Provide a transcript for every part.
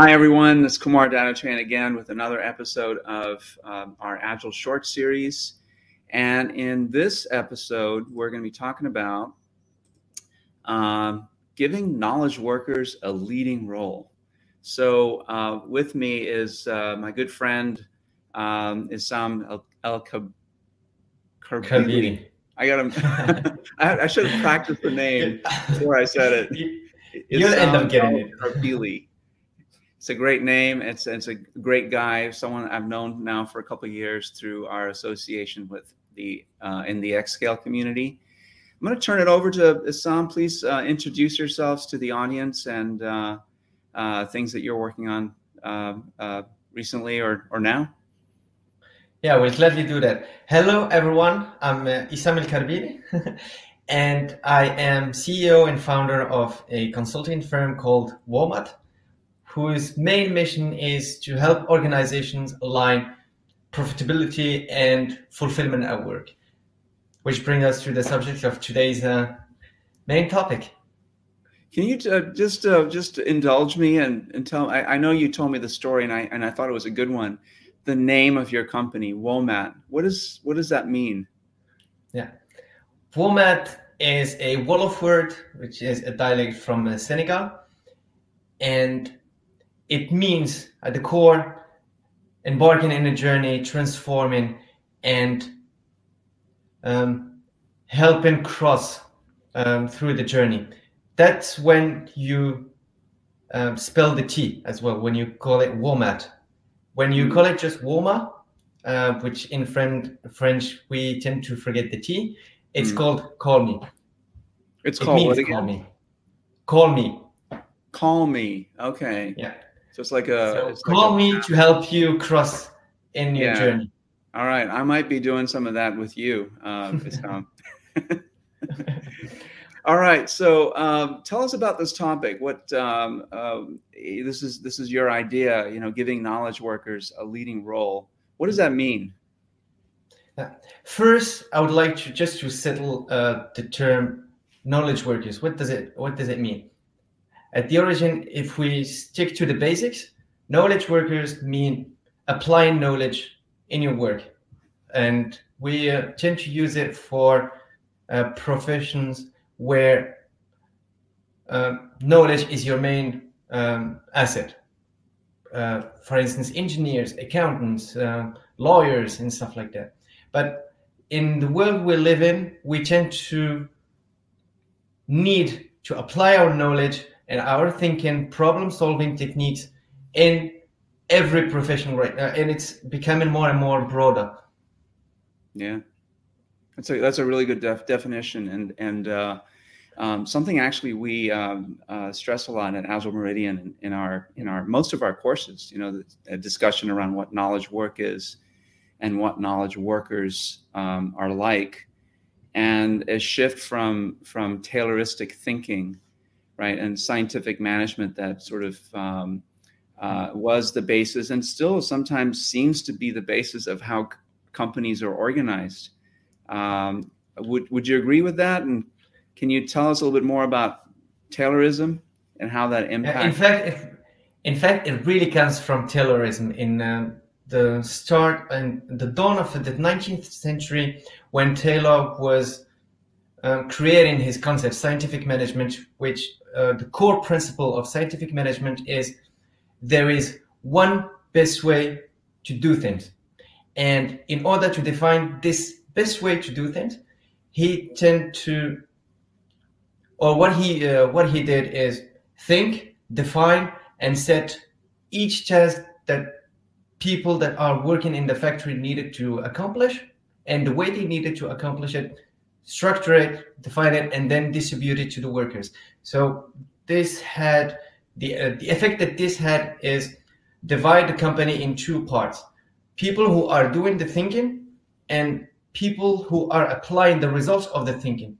Hi, everyone. This is Kumar Danachan again with another episode of um, our Agile Short Series. And in this episode, we're going to be talking about um, giving knowledge workers a leading role. So, uh, with me is uh, my good friend um, Issam El, El Karbili. I got him. I, I, should have practiced the name before I said it. You'll end up getting it. It's a great name. It's it's a great guy. Someone I've known now for a couple years through our association with the uh, in the Xscale community. I'm going to turn it over to Issam. Please uh, introduce yourselves to the audience and uh, uh things that you're working on um, uh, recently or or now. Yeah, we'll gladly do that. Hello, everyone. I'm uh, Issam El Karbili, and I am CEO and founder of a consulting firm called WOMAT whose main mission is to help organizations align profitability and fulfillment at work, which brings us to the subject of today's uh, main topic. Can you uh, just uh, just indulge me and, and tell? I, I know you told me the story, and I and I thought it was a good one. The name of your company, WOMAT. What is what does that mean? Yeah, WOMAT is a Wolof word, which is a dialect from uh, Senegal, and it means at the core embarking in a journey, transforming, and um, helping cross um, through the journey. That's when you um, spell the T as well, when you call it WOMAT. When you call it just WOMA, uh, which in French we tend to forget the T, it's mm. called Call Me. It's it called what again? Call Me. Call Me. Call Me. Okay. Yeah. So it's like a. So it's call like a, me to help you cross in your yeah. journey. All right, I might be doing some of that with you, uh, All right, so um, tell us about this topic. What um, um, this is this is your idea, you know, giving knowledge workers a leading role. What does that mean? First, I would like to just to settle uh, the term knowledge workers. What does it What does it mean? At the origin, if we stick to the basics, knowledge workers mean applying knowledge in your work. And we uh, tend to use it for uh, professions where uh, knowledge is your main um, asset. Uh, for instance, engineers, accountants, uh, lawyers, and stuff like that. But in the world we live in, we tend to need to apply our knowledge and our thinking, problem solving techniques in every profession right now, and it's becoming more and more broader. Yeah, that's a that's a really good def- definition, and and uh, um, something actually we um, uh, stress a lot at Agile Meridian in, in, our in our most of our courses. You know, the, a discussion around what knowledge work is and what knowledge workers um, are like, and a shift from from Tayloristic thinking right? And scientific management that sort of um, uh, was the basis and still sometimes seems to be the basis of how c- companies are organized. Um, would, would you agree with that? And can you tell us a little bit more about Taylorism and how that impacts? In fact, in fact, it really comes from Taylorism in uh, the start and the dawn of the 19th century when Taylor was uh, creating his concept, scientific management, which uh, the core principle of scientific management is there is one best way to do things. And in order to define this best way to do things, he tend to, or what he uh, what he did is think, define, and set each task that people that are working in the factory needed to accomplish, and the way they needed to accomplish it structure it, define it, and then distribute it to the workers. So this had the uh, the effect that this had is divide the company in two parts: people who are doing the thinking and people who are applying the results of the thinking.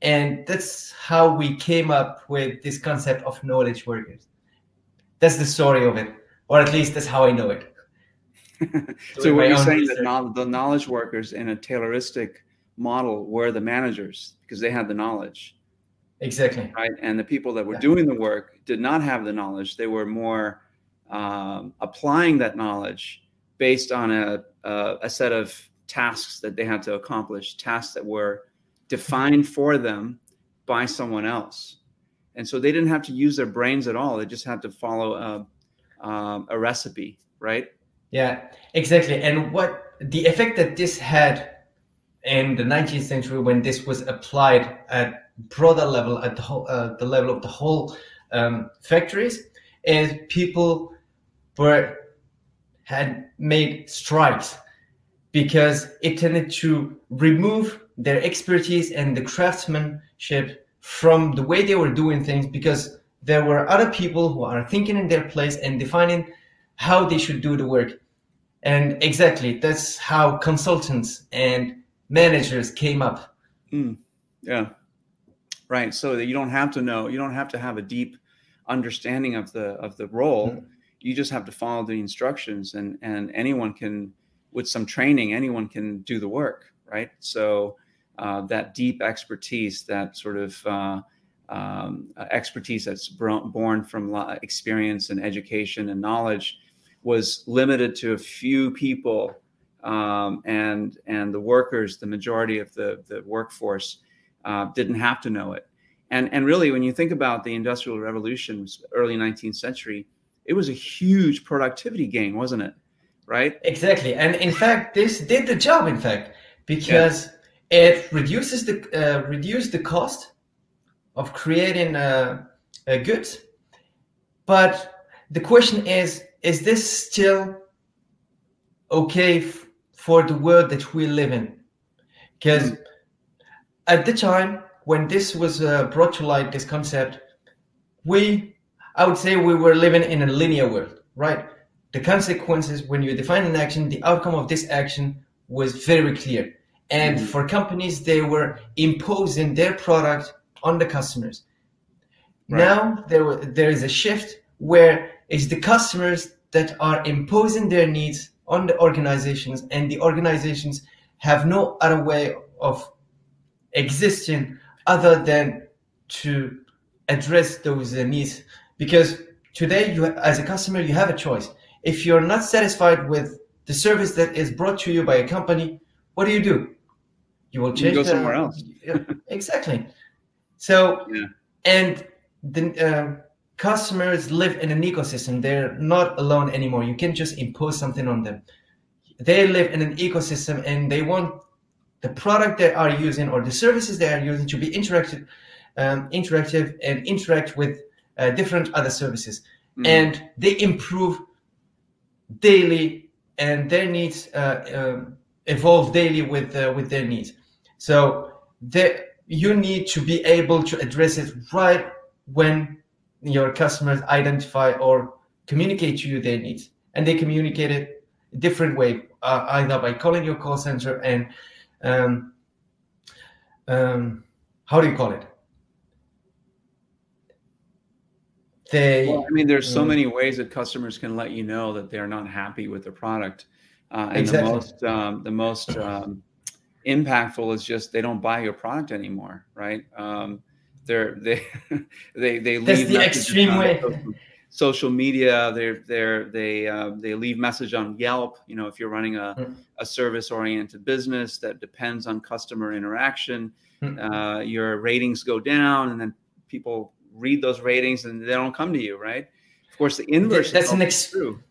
And that's how we came up with this concept of knowledge workers. That's the story of it, or at least that's how I know it. so, what you're saying that the knowledge workers in a Tayloristic model were the managers because they had the knowledge. Exactly. Right. And the people that were yeah. doing the work did not have the knowledge. They were more um, applying that knowledge based on a, a, a set of tasks that they had to accomplish, tasks that were defined for them by someone else. And so they didn't have to use their brains at all. They just had to follow a, um, a recipe, right? Yeah, exactly. And what the effect that this had in the 19th century when this was applied at broader level, at the whole, uh, the level of the whole um, factories, is people were had made strikes because it tended to remove their expertise and the craftsmanship from the way they were doing things because there were other people who are thinking in their place and defining how they should do the work. And exactly, that's how consultants and managers came up. Mm, yeah, right. So that you don't have to know, you don't have to have a deep understanding of the of the role. Mm. You just have to follow the instructions, and and anyone can, with some training, anyone can do the work, right? So uh, that deep expertise, that sort of uh, um, expertise that's born from experience and education and knowledge, was limited to a few people, um, and and the workers, the majority of the the workforce, uh, didn't have to know it. And and really, when you think about the Industrial Revolution, early 19th century, it was a huge productivity gain, wasn't it? Right? Exactly. And in fact, this did the job. In fact, because yeah it reduces the uh, reduce the cost of creating uh, a goods. But the question is, is this still okay for the world that we live in? Because mm. at the time when this was uh, brought to light, this concept, we, I would say we were living in a linear world, right? The consequences when you define an action, the outcome of this action was very clear and mm-hmm. for companies they were imposing their product on the customers right. now there there is a shift where it's the customers that are imposing their needs on the organizations and the organizations have no other way of existing other than to address those uh, needs because today you as a customer you have a choice if you're not satisfied with the service that is brought to you by a company what do you do you will change. You go the, somewhere else. exactly. So, yeah. and the uh, customers live in an ecosystem. They're not alone anymore. You can't just impose something on them. They live in an ecosystem, and they want the product they are using or the services they are using to be interactive, um, interactive and interact with uh, different other services. Mm. And they improve daily, and their needs uh, um, evolve daily with uh, with their needs. So there, you need to be able to address it right when your customers identify or communicate to you their needs, and they communicate it a different way, uh, either by calling your call center and um, um, how do you call it? They, well, I mean, there's so um, many ways that customers can let you know that they're not happy with the product. Uh, and exactly. the most, um, the most um, impactful is just they don't buy your product anymore, right? Um, they're they they they leave That's the extreme way. Social, social, media, they're they're they uh, they leave message on Yelp. You know, if you're running a mm. a service oriented business that depends on customer interaction, mm. uh, your ratings go down, and then people read those ratings and they don't come to you, right? Of course, the inverse. That's an ex- true.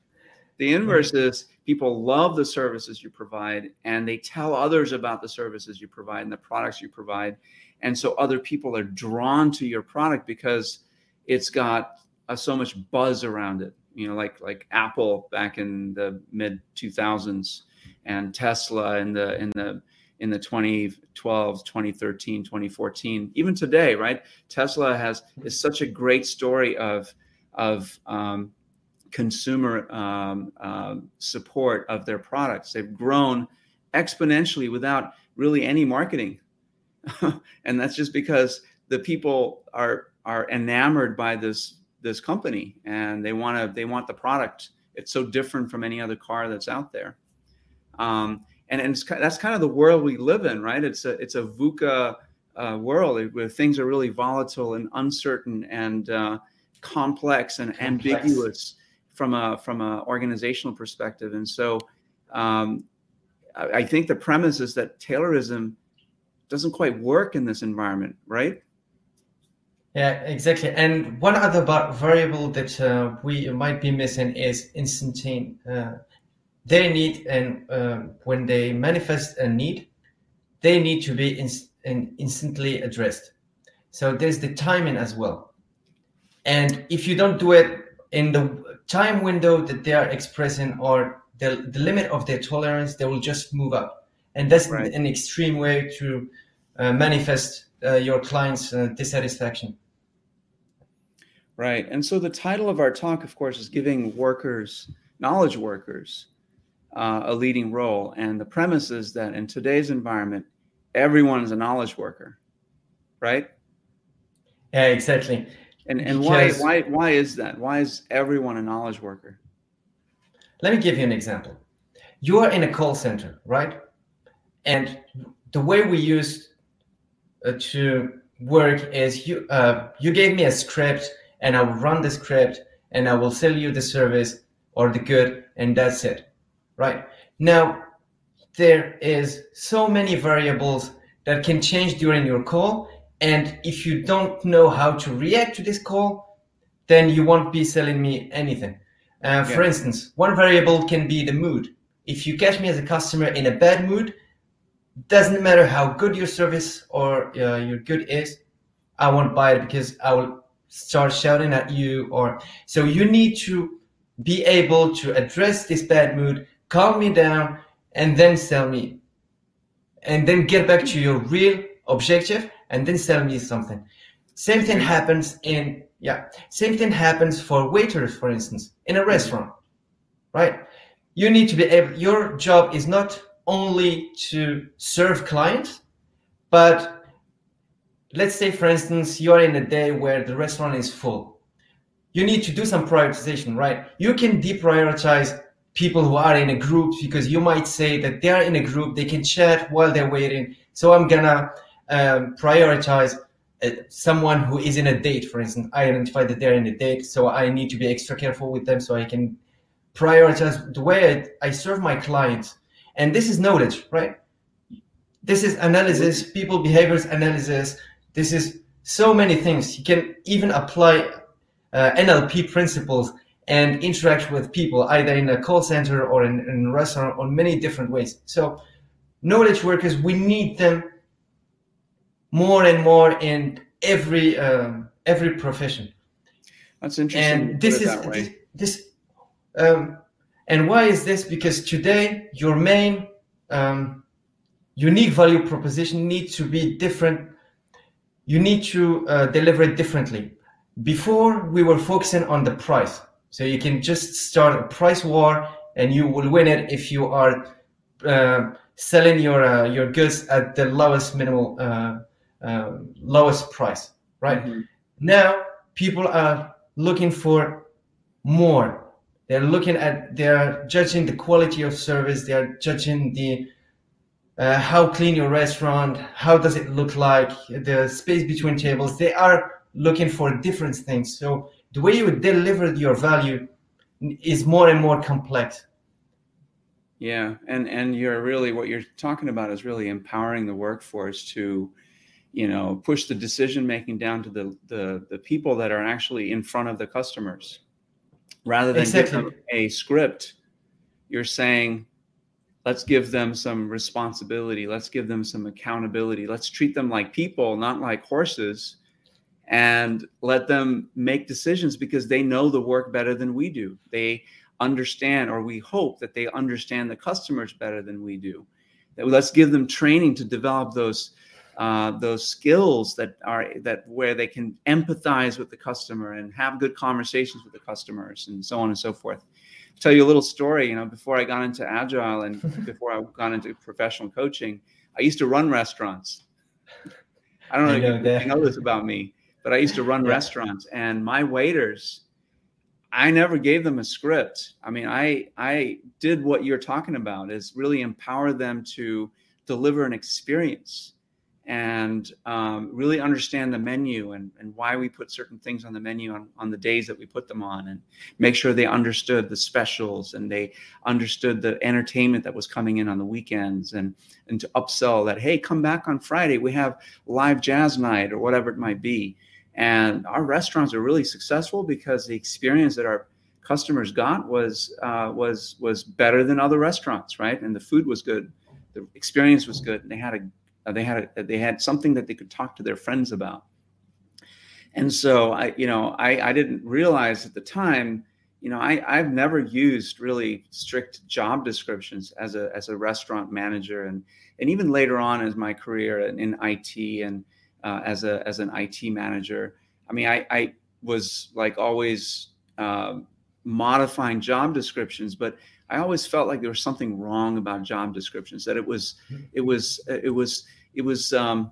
The inverse mm. is people love the services you provide and they tell others about the services you provide and the products you provide and so other people are drawn to your product because it's got uh, so much buzz around it. You know like like apple back in the mid 2000s and tesla in the in the in the 2012 2013 2014 even today right? Tesla has is such a great story of of um, consumer um, uh, support of their products. They've grown exponentially without really any marketing, and that's just because the people are are enamored by this this company and they want to they want the product. It's so different from any other car that's out there, um, and, and that's kind of the world we live in, right? It's a it's a VUCA uh, world where things are really volatile and uncertain and uh, complex and complex. ambiguous from a from a organizational perspective. And so, um, I, I think the premise is that Taylorism doesn't quite work in this environment, right? Yeah, exactly. And one other variable that uh, we might be missing is instantaneous. Uh, they need, and uh, when they manifest a need, they need to be in, in instantly addressed. So there's the timing as well. And if you don't do it in the time window that they are expressing or the, the limit of their tolerance, they will just move up. And that's right. an extreme way to uh, manifest uh, your client's uh, dissatisfaction. Right. And so the title of our talk, of course, is giving workers, knowledge workers, uh, a leading role. And the premise is that in today's environment, everyone is a knowledge worker, right? Yeah, exactly. And and because, why why why is that? Why is everyone a knowledge worker? Let me give you an example. You are in a call center, right? And the way we used uh, to work is you uh, you gave me a script and I will run the script and I will sell you the service or the good and that's it, right? Now there is so many variables that can change during your call and if you don't know how to react to this call, then you won't be selling me anything. Uh, for instance, one variable can be the mood. If you catch me as a customer in a bad mood, doesn't matter how good your service or uh, your good is, I won't buy it because I will start shouting at you. Or so you need to be able to address this bad mood, calm me down, and then sell me, and then get back to your real objective and then sell me something. Same thing happens in yeah. Same thing happens for waiters, for instance, in a restaurant, right? You need to be able. Your job is not only to serve clients, but let's say, for instance, you are in a day where the restaurant is full. You need to do some prioritization, right? You can deprioritize people who are in a group because you might say that they are in a group, they can chat while they're waiting. So I'm gonna um, prioritize uh, someone who is in a date, for instance. I identify that they're in a date, so I need to be extra careful with them so I can prioritize the way I, I serve my clients. And this is knowledge, right? This is analysis, people behaviors analysis. This is so many things. You can even apply uh, NLP principles and interact with people either in a call center or in, in a restaurant or many different ways. So knowledge workers, we need them more and more in every um, every profession. That's interesting. And this is this, this um, and why is this? Because today your main um, unique value proposition needs to be different. You need to uh, deliver it differently. Before we were focusing on the price, so you can just start a price war and you will win it if you are uh, selling your uh, your goods at the lowest minimal uh, um, lowest price, right? Mm-hmm. Now people are looking for more. They're looking at, they're judging the quality of service. They're judging the uh, how clean your restaurant, how does it look like, the space between tables. They are looking for different things. So the way you deliver your value is more and more complex. Yeah, and and you're really what you're talking about is really empowering the workforce to you know push the decision making down to the, the the people that are actually in front of the customers rather than exactly. give them a script you're saying let's give them some responsibility. Let's give them some accountability. Let's treat them like people not like horses and let them make decisions because they know the work better than we do. They understand or we hope that they understand the customers better than we do. Let's give them training to develop those uh, those skills that are that where they can empathize with the customer and have good conversations with the customers and so on and so forth. I'll tell you a little story. You know, before I got into agile and before I got into professional coaching, I used to run restaurants. I don't know, I know if you know this about me, but I used to run yeah. restaurants, and my waiters. I never gave them a script. I mean, I I did what you're talking about is really empower them to deliver an experience and um, really understand the menu and, and why we put certain things on the menu on, on the days that we put them on and make sure they understood the specials and they understood the entertainment that was coming in on the weekends and and to upsell that hey come back on friday. We have live jazz night or whatever it might be. And our restaurants are really successful because the experience that our customers got was uh, was was better than other restaurants right? And the food was good. The experience was good. And they had a uh, they had a, they had something that they could talk to their friends about. And so I, you know, I, I didn't realize at the time, you know, I, I've never used really strict job descriptions as a as a restaurant manager, and and even later on as my career in, in IT and uh, as a as an IT manager. I mean, I, I was like always uh, modifying job descriptions, but I always felt like there was something wrong about job descriptions. That it was, hmm. it was, it was, it was um,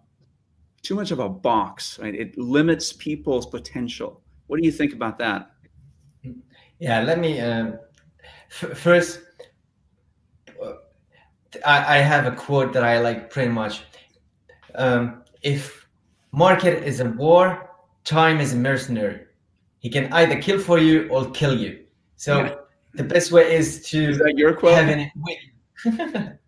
too much of a box. Right? It limits people's potential. What do you think about that? Yeah, let me uh, f- first. I, I have a quote that I like pretty much. Um, if market is a war, time is a mercenary. He can either kill for you or kill you. So yeah the best way is to is that your quote? Have an,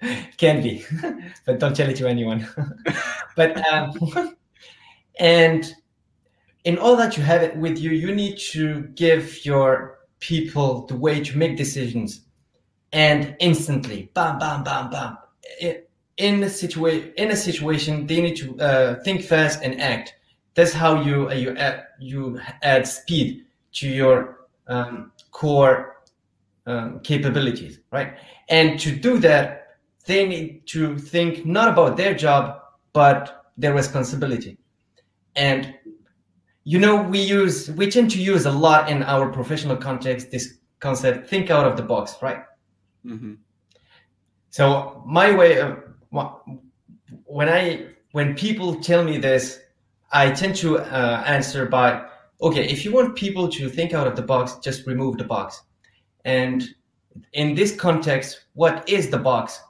can be, but don't tell it to anyone. but um, and in all that you have it with you, you need to give your people the way to make decisions, and instantly, bam, bam, bam, bam. In a situation, in a situation, they need to uh, think fast and act. That's how you uh, you add you add speed to your um, core um, capabilities, right? And to do that, they need to think not about their job, but their responsibility. And you know, we use we tend to use a lot in our professional context this concept: think out of the box, right? Mm-hmm. So my way of when I when people tell me this, I tend to uh, answer by okay, if you want people to think out of the box, just remove the box. And in this context, what is the box?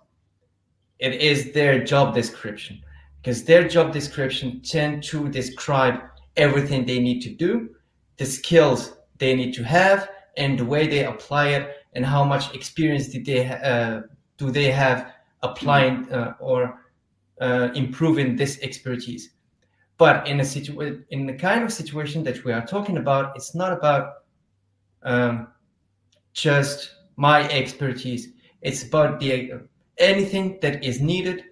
It is their job description because their job description tend to describe everything they need to do, the skills they need to have, and the way they apply it, and how much experience did they uh, do they have applying uh, or uh, improving this expertise. But in a situation, in the kind of situation that we are talking about, it's not about um, just my expertise. It's about the anything that is needed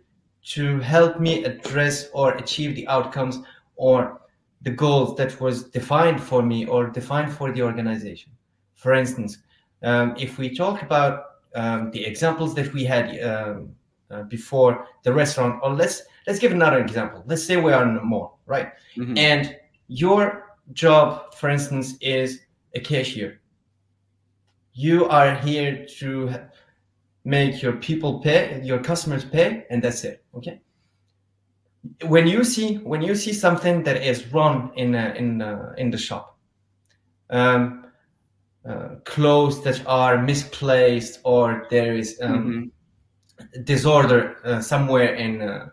to help me address or achieve the outcomes or the goals that was defined for me or defined for the organization. For instance, um, if we talk about um, the examples that we had um, uh, before the restaurant, or let's let's give another example. Let's say we are in a mall, right? Mm-hmm. And your job, for instance, is a cashier. You are here to make your people pay, your customers pay, and that's it. Okay. When you see when you see something that is wrong in uh, in uh, in the shop, um, uh, clothes that are misplaced, or there is um, mm-hmm. disorder uh, somewhere in uh,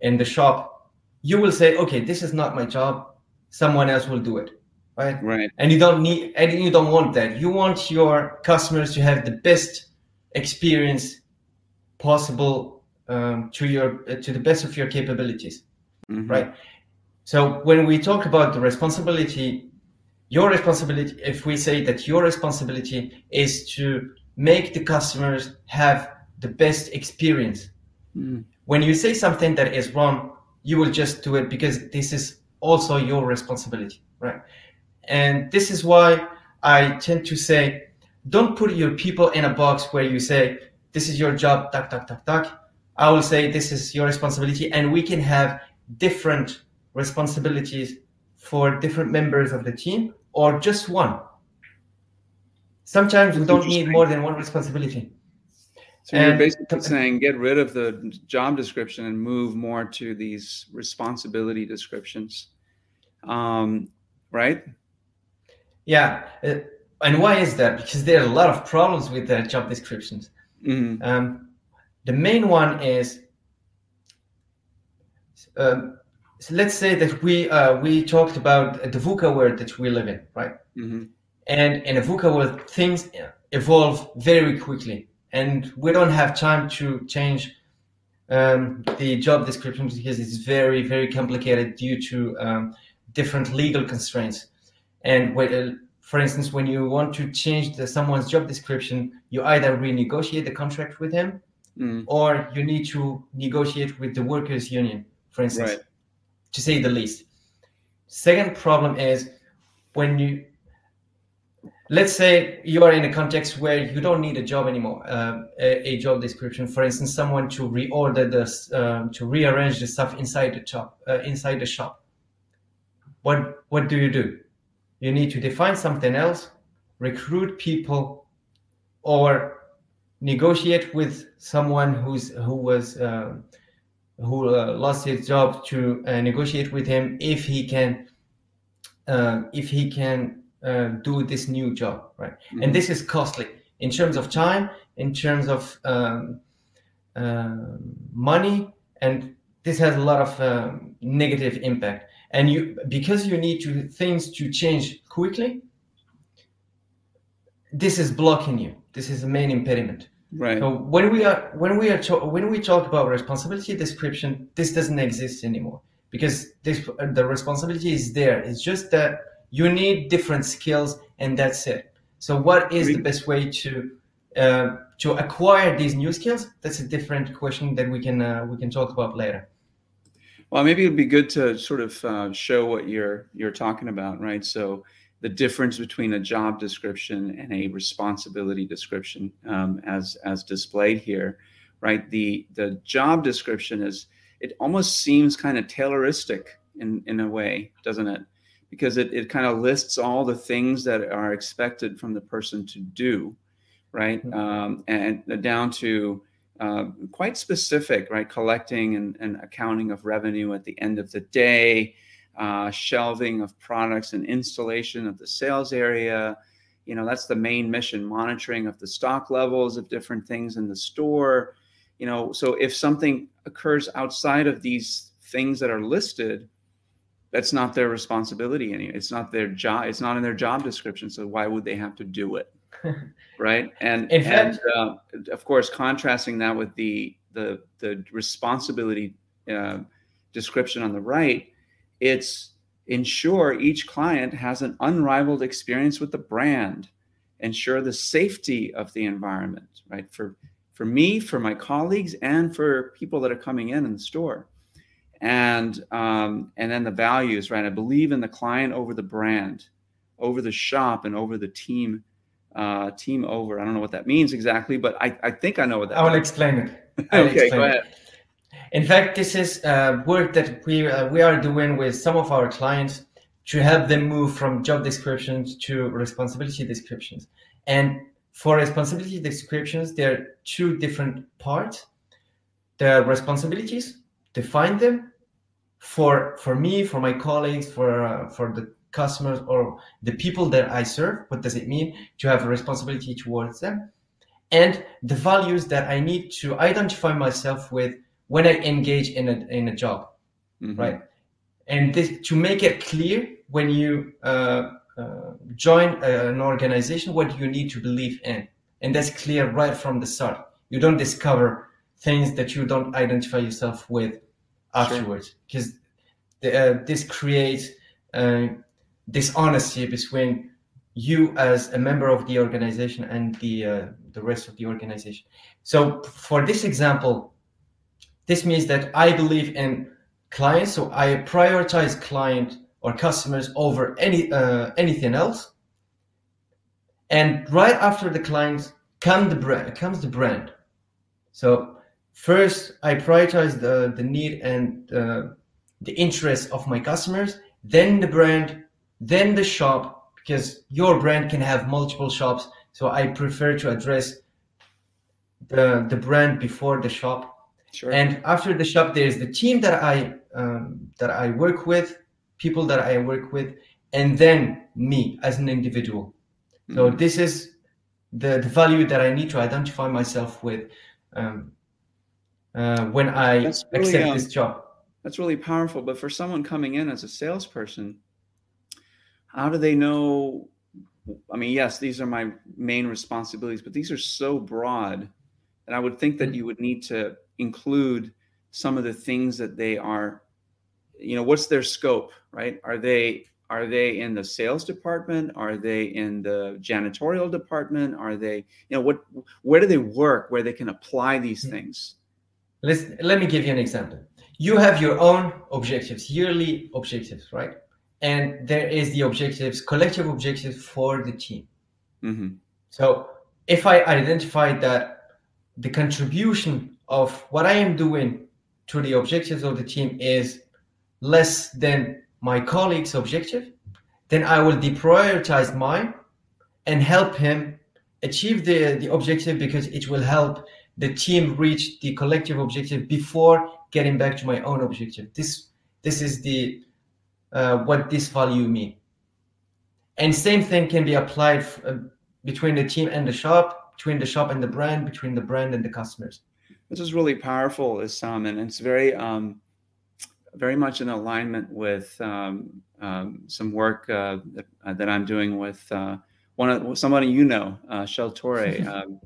in the shop, you will say, okay, this is not my job. Someone else will do it. Right. Right. And you don't need, and you don't want that. You want your customers to have the best experience possible um, to your, uh, to the best of your capabilities. Mm-hmm. Right. So when we talk about the responsibility, your responsibility, if we say that your responsibility is to make the customers have the best experience, mm when you say something that is wrong, you will just do it because this is also your responsibility, right? And this is why I tend to say, don't put your people in a box where you say, this is your job, duck, duck, duck, duck. I will say, this is your responsibility. And we can have different responsibilities for different members of the team or just one. Sometimes we don't need more than one responsibility. So and you're basically saying get rid of the job description and move more to these responsibility descriptions, um, right? Yeah, uh, and why is that? Because there are a lot of problems with the job descriptions. Mm-hmm. Um, the main one is um, so let's say that we uh, we talked about the VUCA world that we live in, right? Mm-hmm. And in a VUCA world, things evolve very quickly, and we don't have time to change um, the job descriptions because it's very very complicated due to um, different legal constraints. And when, uh, for instance, when you want to change the, someone's job description, you either renegotiate the contract with him, mm. or you need to negotiate with the workers' union, for instance. Right to say the least. Second problem is when you let's say you are in a context where you don't need a job anymore uh, a, a, job description for instance someone to reorder this um, to rearrange the stuff inside the shop uh, inside the shop. What what do you do? You need to define something else recruit people or negotiate with someone who's who was uh, who lost his job to uh, negotiate with him if he can uh, if he can uh, do this new job right mm-hmm. and this is costly in terms of time in terms of um, uh, money and this has a lot of um, negative impact and you because you need to things to change quickly this is blocking you this is the main impediment Right. So when we are when we are when we talk about responsibility description, this doesn't exist anymore because this the responsibility is there. It's just that you need different skills and that's it. So what is the best way to uh, to acquire these new skills? That's a different question that we can uh, we can talk about later. Well, maybe it'd be good to sort of uh, show what you're you're talking about, right? So the difference between a job description and a responsibility description um, as as displayed here right the the job description is it almost seems kind of Tayloristic in in a way doesn't it because it, it kind of lists all the things that are expected from the person to do right mm-hmm. um, and down to uh, quite specific right collecting and, and accounting of revenue at the end of the day uh, shelving of products and installation of the sales area. You know, that's the main mission, monitoring of the stock levels of different things in the store. You know, so if something occurs outside of these things that are listed, that's not their responsibility anymore. It's not their job. It's not in their job description. So why would they have to do it? right. And, and uh, of course, contrasting that with the, the, the responsibility uh, description on the right, it's ensure each client has an unrivaled experience with the brand, ensure the safety of the environment, right? For for me, for my colleagues, and for people that are coming in in the store, and um, and then the values, right? I believe in the client over the brand, over the shop, and over the team. Uh, team over. I don't know what that means exactly, but I, I think I know what that. I will means. explain it. I'll okay, explain go ahead. It. In fact, this is uh, work that we uh, we are doing with some of our clients to help them move from job descriptions to responsibility descriptions. And for responsibility descriptions, there are two different parts. The responsibilities, define them for for me, for my colleagues, for uh, for the customers or the people that I serve. What does it mean to have a responsibility towards them? And the values that I need to identify myself with when I engage in a in a job, mm-hmm. right? And this, to make it clear when you uh, uh, join an organization, what you need to believe in, and that's clear right from the start. You don't discover things that you don't identify yourself with afterwards, because sure. uh, this creates uh, dishonesty between you as a member of the organization and the uh, the rest of the organization. So for this example, this means that I believe in clients, so I prioritize client or customers over any uh, anything else. And right after the client come the brand comes the brand. So first I prioritize the the need and uh, the interest of my customers, then the brand, then the shop, because your brand can have multiple shops. So I prefer to address the the brand before the shop Sure. And after the shop, there's the team that I um, that I work with, people that I work with, and then me as an individual. Mm-hmm. So this is the, the value that I need to identify myself with um, uh, when I really, accept um, this job. that's really powerful. But for someone coming in as a salesperson, how do they know? I mean, yes, these are my main responsibilities, but these are so broad and I would think that mm-hmm. you would need to include some of the things that they are, you know, what's their scope, right? Are they are they in the sales department? Are they in the janitorial department? Are they, you know, what where do they work where they can apply these mm-hmm. things? Let's let me give you an example. You have your own objectives, yearly objectives, right? And there is the objectives, collective objectives for the team. Mm-hmm. So if I identify that the contribution of what I am doing to the objectives of the team is less than my colleague's objective, then I will deprioritize mine and help him achieve the, the objective because it will help the team reach the collective objective before getting back to my own objective. This this is the uh, what this value mean. And same thing can be applied f- uh, between the team and the shop between the shop and the brand, between the brand and the customers. This is really powerful, Issam, and it's very, um, very much in alignment with um, um, some work uh, that, uh, that, I'm doing with uh, one of somebody you know, uh, Shell Torre, um,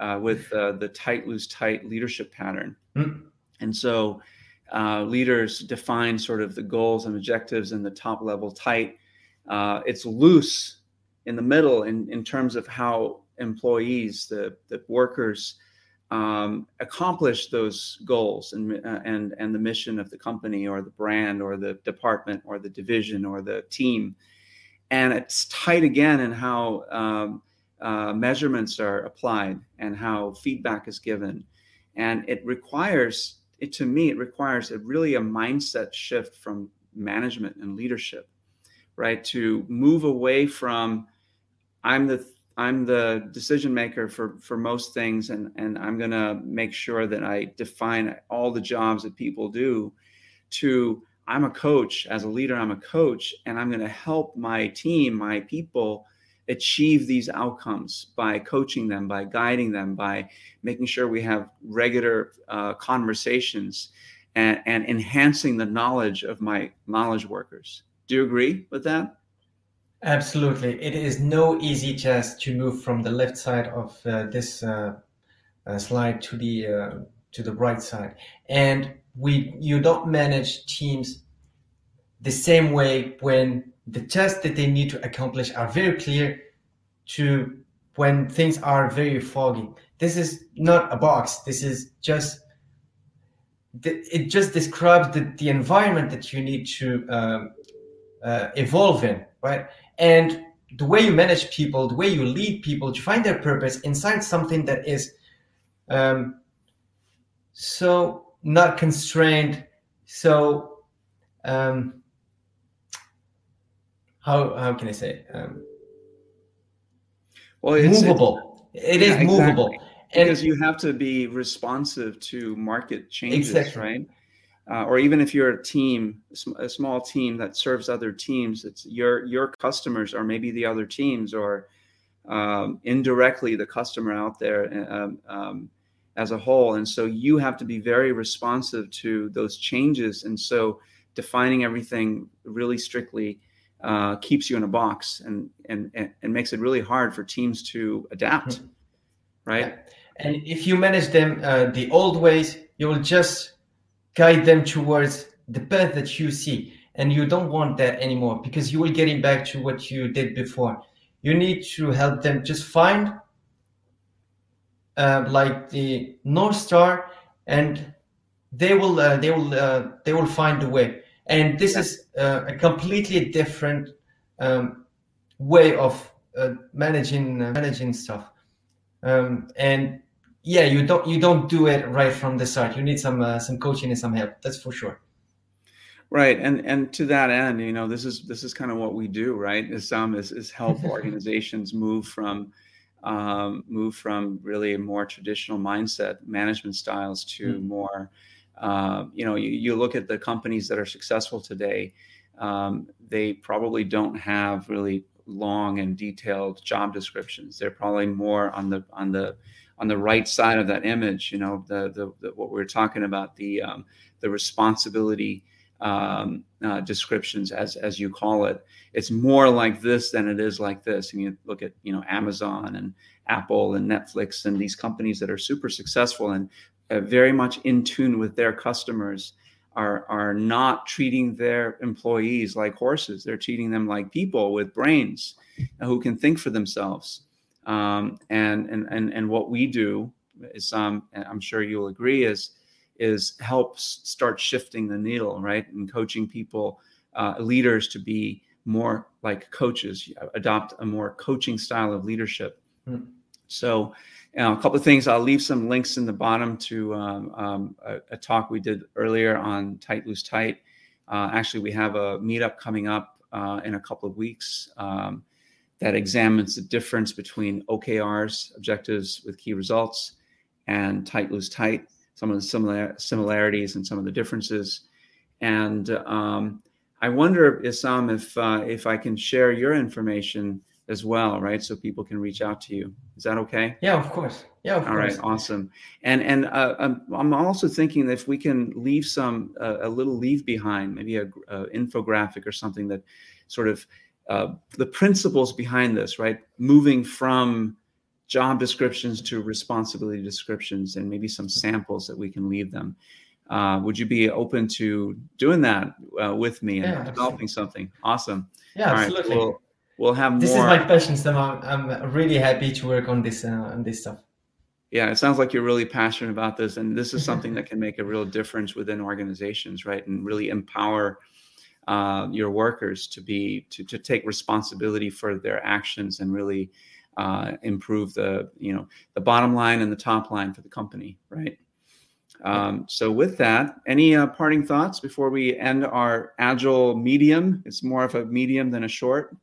uh, with uh, the tight, loose, tight leadership pattern. Mm. And so, leaders define sort of the goals and objectives in the top level tight. it's loose in the middle in, in terms of how employees, the, the workers, um, accomplish those goals and, uh, and, and the mission of the company or the brand or the department or the division or the team. And it's tight again in how um, uh, measurements are applied and how feedback is given. And it requires, it, to me, it requires a really a mindset shift from management and leadership, right? To move away from, I'm the I'm the decision maker for for most things, and and I'm gonna make sure that I define all the jobs that people do. To I'm a coach as a leader. I'm a coach, and I'm gonna help my team, my people, achieve these outcomes by coaching them, by guiding them, by making sure we have regular uh, conversations, and, and enhancing the knowledge of my knowledge workers. Do you agree with that? Absolutely. It is no easy task to move from the left side of uh, this uh, uh, slide to the uh, to the right side. And we you don't manage teams the same way when the tasks that they need to accomplish are very clear to when things are very foggy. This is not a box. This is just it just describes the, the environment that you need to um, uh, evolve in, right? And the way you manage people, the way you lead people to find their purpose inside something that is um, so not constrained, so um, how how can I say um, well, it's, movable. It's, it yeah, is movable. Exactly. because you have to be responsive to market changes, exactly. right? uh, or even if you're a team, a small team that serves other teams, it's your your customers or maybe the other teams or um, indirectly the customer out there um, um, as a whole. And so you have to be very responsive to those changes. And so defining everything really strictly uh, keeps you in a box and, and and makes it really hard for teams to adapt, hmm. right? Yeah. And if you manage them uh, the old ways, you will just guide them towards the path that you see. And you don't want that anymore because you will getting back to what you did before. You need to help them just find uh, like the North Star and they will uh, they will uh, they will find the way. And this is uh, a completely different um, way of uh, managing uh, managing stuff. Um, and yeah, you don't you don't do it right from the start. You need some uh, some coaching and some help. That's for sure. Right, and and to that end, you know, this is this is kind of what we do, right? Is um is, is help organizations move from um, move from really a more traditional mindset management styles to mm-hmm. more. Uh, you know, you, you look at the companies that are successful today. Um, they probably don't have really long and detailed job descriptions. They're probably more on the on the on the right side of that image. You know, the the, the what we are talking about the um, the responsibility um, uh, descriptions, as as you call it. It's more like this than it is like this. And you look at you know Amazon and Apple and Netflix and these companies that are super successful and uh, very much in tune with their customers are are not treating their employees like horses. They're treating them like people with brains who can think for themselves. Um, and, and and and what we do is, um, I'm sure you'll agree, is is helps start shifting the needle, right, and coaching people, uh, leaders to be more like coaches, adopt a more coaching style of leadership. Mm. So, you a couple of things. I'll leave some links in the bottom to um, um, a, a, talk we did earlier on tight, loose, tight. Uh, actually, we have a meetup coming up uh, in a couple of weeks um, that examines the difference between OKRs, objectives with key results, and tight, loose, tight. Some of the similar similarities and some of the differences. And um, I wonder, Issam, if uh, if I can share your information as well, right? So people can reach out to you. Is that okay? Yeah, of course. Yeah, of All course. All right, awesome. And and uh, I'm, I'm also thinking that if we can leave some uh, a little leave behind, maybe a, a, infographic or something that sort of uh, the principles behind this, right? Moving from job descriptions to responsibility descriptions, and maybe some samples that we can leave them. Uh, would you be open to doing that uh, with me and yeah, developing absolutely. something? Awesome. Yeah, All absolutely. Right, well, we'll have more. This is my passion, so I'm, I'm really happy to work on this uh, on this stuff. Yeah, it sounds like you're really passionate about this, and this is something that can make a real difference within organizations, right? And really empower uh, your workers to be to to take responsibility for their actions and really uh, improve the you know the bottom line and the top line for the company, right? Um, so with that, any uh, parting thoughts before we end our agile medium? It's more of a medium than a short.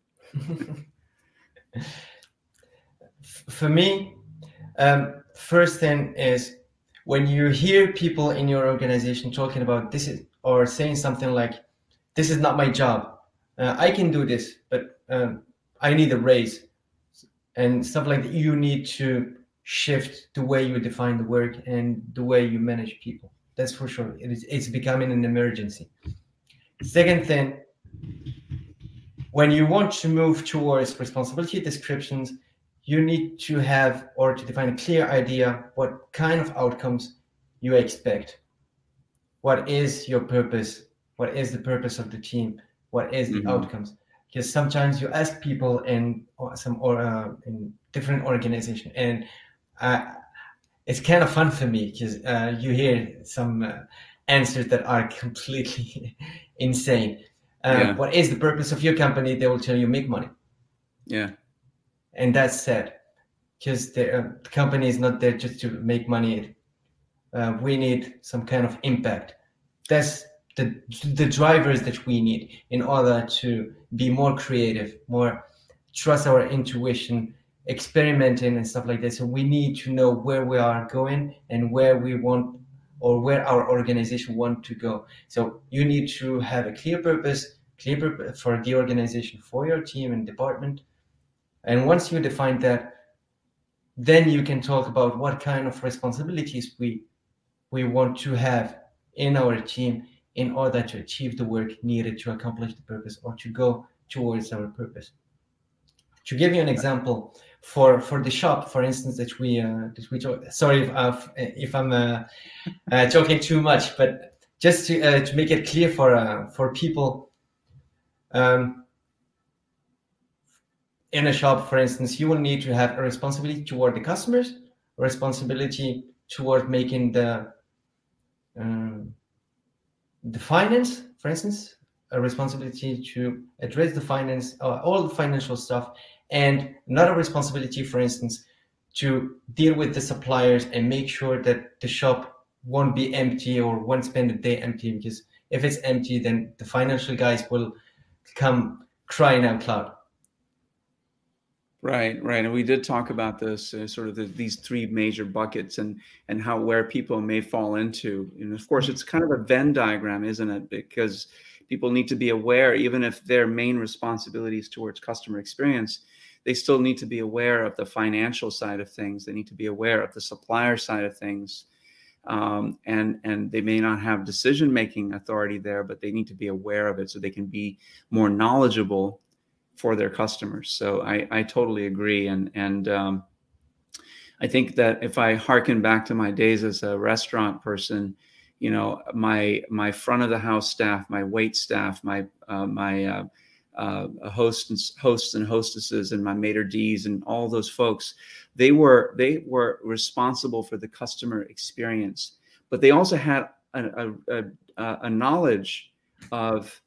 For me, um, first thing is when you hear people in your organization talking about this is, or saying something like, "This is not my job. Uh, I can do this, but um, I need a raise," and stuff like that. You need to shift the way you define the work and the way you manage people. That's for sure. It is, it's becoming an emergency. Second thing, when you want to move towards responsibility descriptions, you need to have or to define a clear idea what kind of outcomes you expect. What is your purpose? What is the purpose of the team? What is the mm-hmm. outcomes? Because sometimes you ask people in some or uh, in different organization, and uh, it's kind of fun for me because uh, you hear some uh, answers that are completely insane um, yeah. what is the purpose of your company? They will tell you make money. Yeah. And that's sad because the, uh, the, company is not there just to make money. Uh, we need some kind of impact. That's the the drivers that we need in order to be more creative more trust our intuition experimenting and stuff like that so we need to know where we are going and where we want or where our organization want to go. So you need to have a clear purpose, clear purpose for the organization, for your team and department. And once you define that, then you can talk about what kind of responsibilities we we want to have in our team in order to achieve the work needed to accomplish the purpose or to go towards our purpose. To give you an example, for for the shop, for instance, that we uh, that we talk. Sorry if uh, if I'm uh, uh, talking too much, but just to uh, to make it clear for uh, for people. Um, in a shop, for instance, you will need to have a responsibility toward the customers, a responsibility toward making the um, the finance, for instance, a responsibility to address the finance, all the financial stuff, and another responsibility, for instance, to deal with the suppliers and make sure that the shop won't be empty or won't spend the day empty because if it's empty, then the financial guys will come crying out loud. Right, right, and we did talk about this, uh, sort of the, these three major buckets, and and how where people may fall into. And of course, it's kind of a Venn diagram, isn't it? Because people need to be aware, even if their main responsibility is towards customer experience, they still need to be aware of the financial side of things. They need to be aware of the supplier side of things. Um, and and they may not have decision making authority there, but they need to be aware of it so they can be more knowledgeable for their customers. So I, I totally agree. And and um, I think that if I harken back to my days as a restaurant person, you know, my my front of the house staff, my wait staff, my uh, my uh, uh, hosts and hosts and hostesses, and my maitre d's, and all those folks, they were they were responsible for the customer experience, but they also had a, a, a, a knowledge of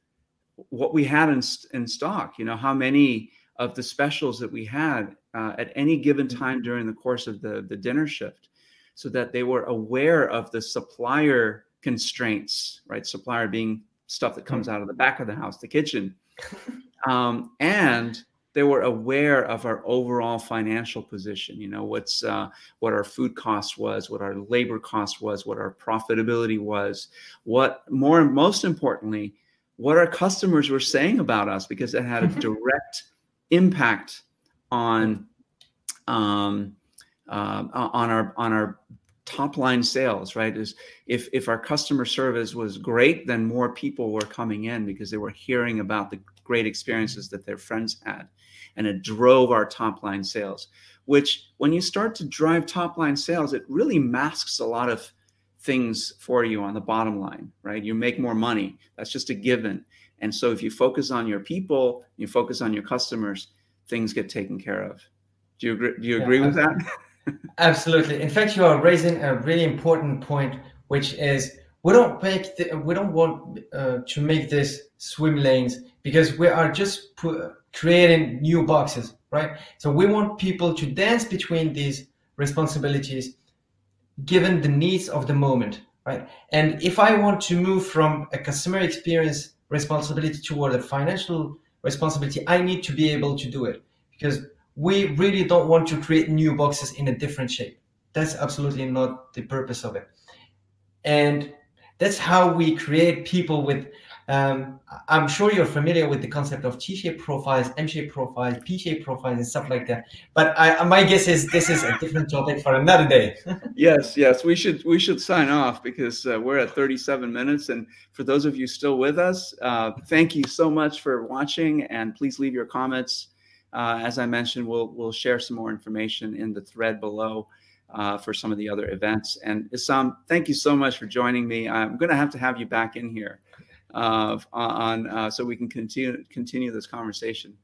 what we had in, in stock. You know, how many of the specials that we had uh, at any given mm-hmm. time during the course of the the dinner shift, so that they were aware of the supplier constraints, right? Supplier being stuff that comes out of the back of the house, the kitchen. Um, and they were aware of our overall financial position. You know, what's uh, what our food cost was, what our labor cost was, what our profitability was, what more most importantly, what our customers were saying about us, because it had a direct impact on um, uh, on our on our top line sales right? Is if if our customer service was great then more people were coming in because they were hearing about the great experiences that their friends had. And it drove our top line sales which when you start to drive top line sales it really masks a lot of things for you on the bottom line right? You make more money. That's just a given. And so if you focus on your people you focus on your customers things get taken care of. Do you agree do you agree yeah, with that Absolutely. In fact, you are raising a really important point, which is we don't make the, we don't want uh, to make this swim lanes because we are just pu- creating new boxes, right? So we want people to dance between these responsibilities, given the needs of the moment, right? And if I want to move from a customer experience responsibility toward a financial responsibility, I need to be able to do it because we really don't want to create new boxes in a different shape. That's absolutely not the purpose of it. And that's how we create people with. Um, I'm sure you're familiar with the concept of T-shaped profiles, M-shaped profiles, P-shaped profiles, and stuff like that. But I, my guess is this is a different topic for another day. yes, yes, we should we should sign off because uh, we're at 37 minutes. And for those of you still with us, uh, thank you so much for watching, and please leave your comments uh, as I mentioned, we'll we'll share some more information in the thread below uh, for some of the other events. And Issam, thank you so much for joining me. I'm going to have to have you back in here uh, on uh, so we can continue continue this conversation.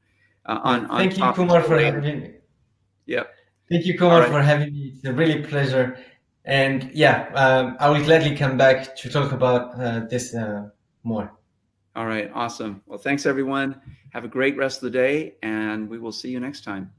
Uh, on, on thank you, Kumar, for having me. Yeah. Thank you, Kumar, right. for having me. It's a really pleasure. And yeah, um, I will gladly come back to talk about uh, this more. All right, awesome. Well, thanks everyone. Have a great rest of the day, and we will see you next time.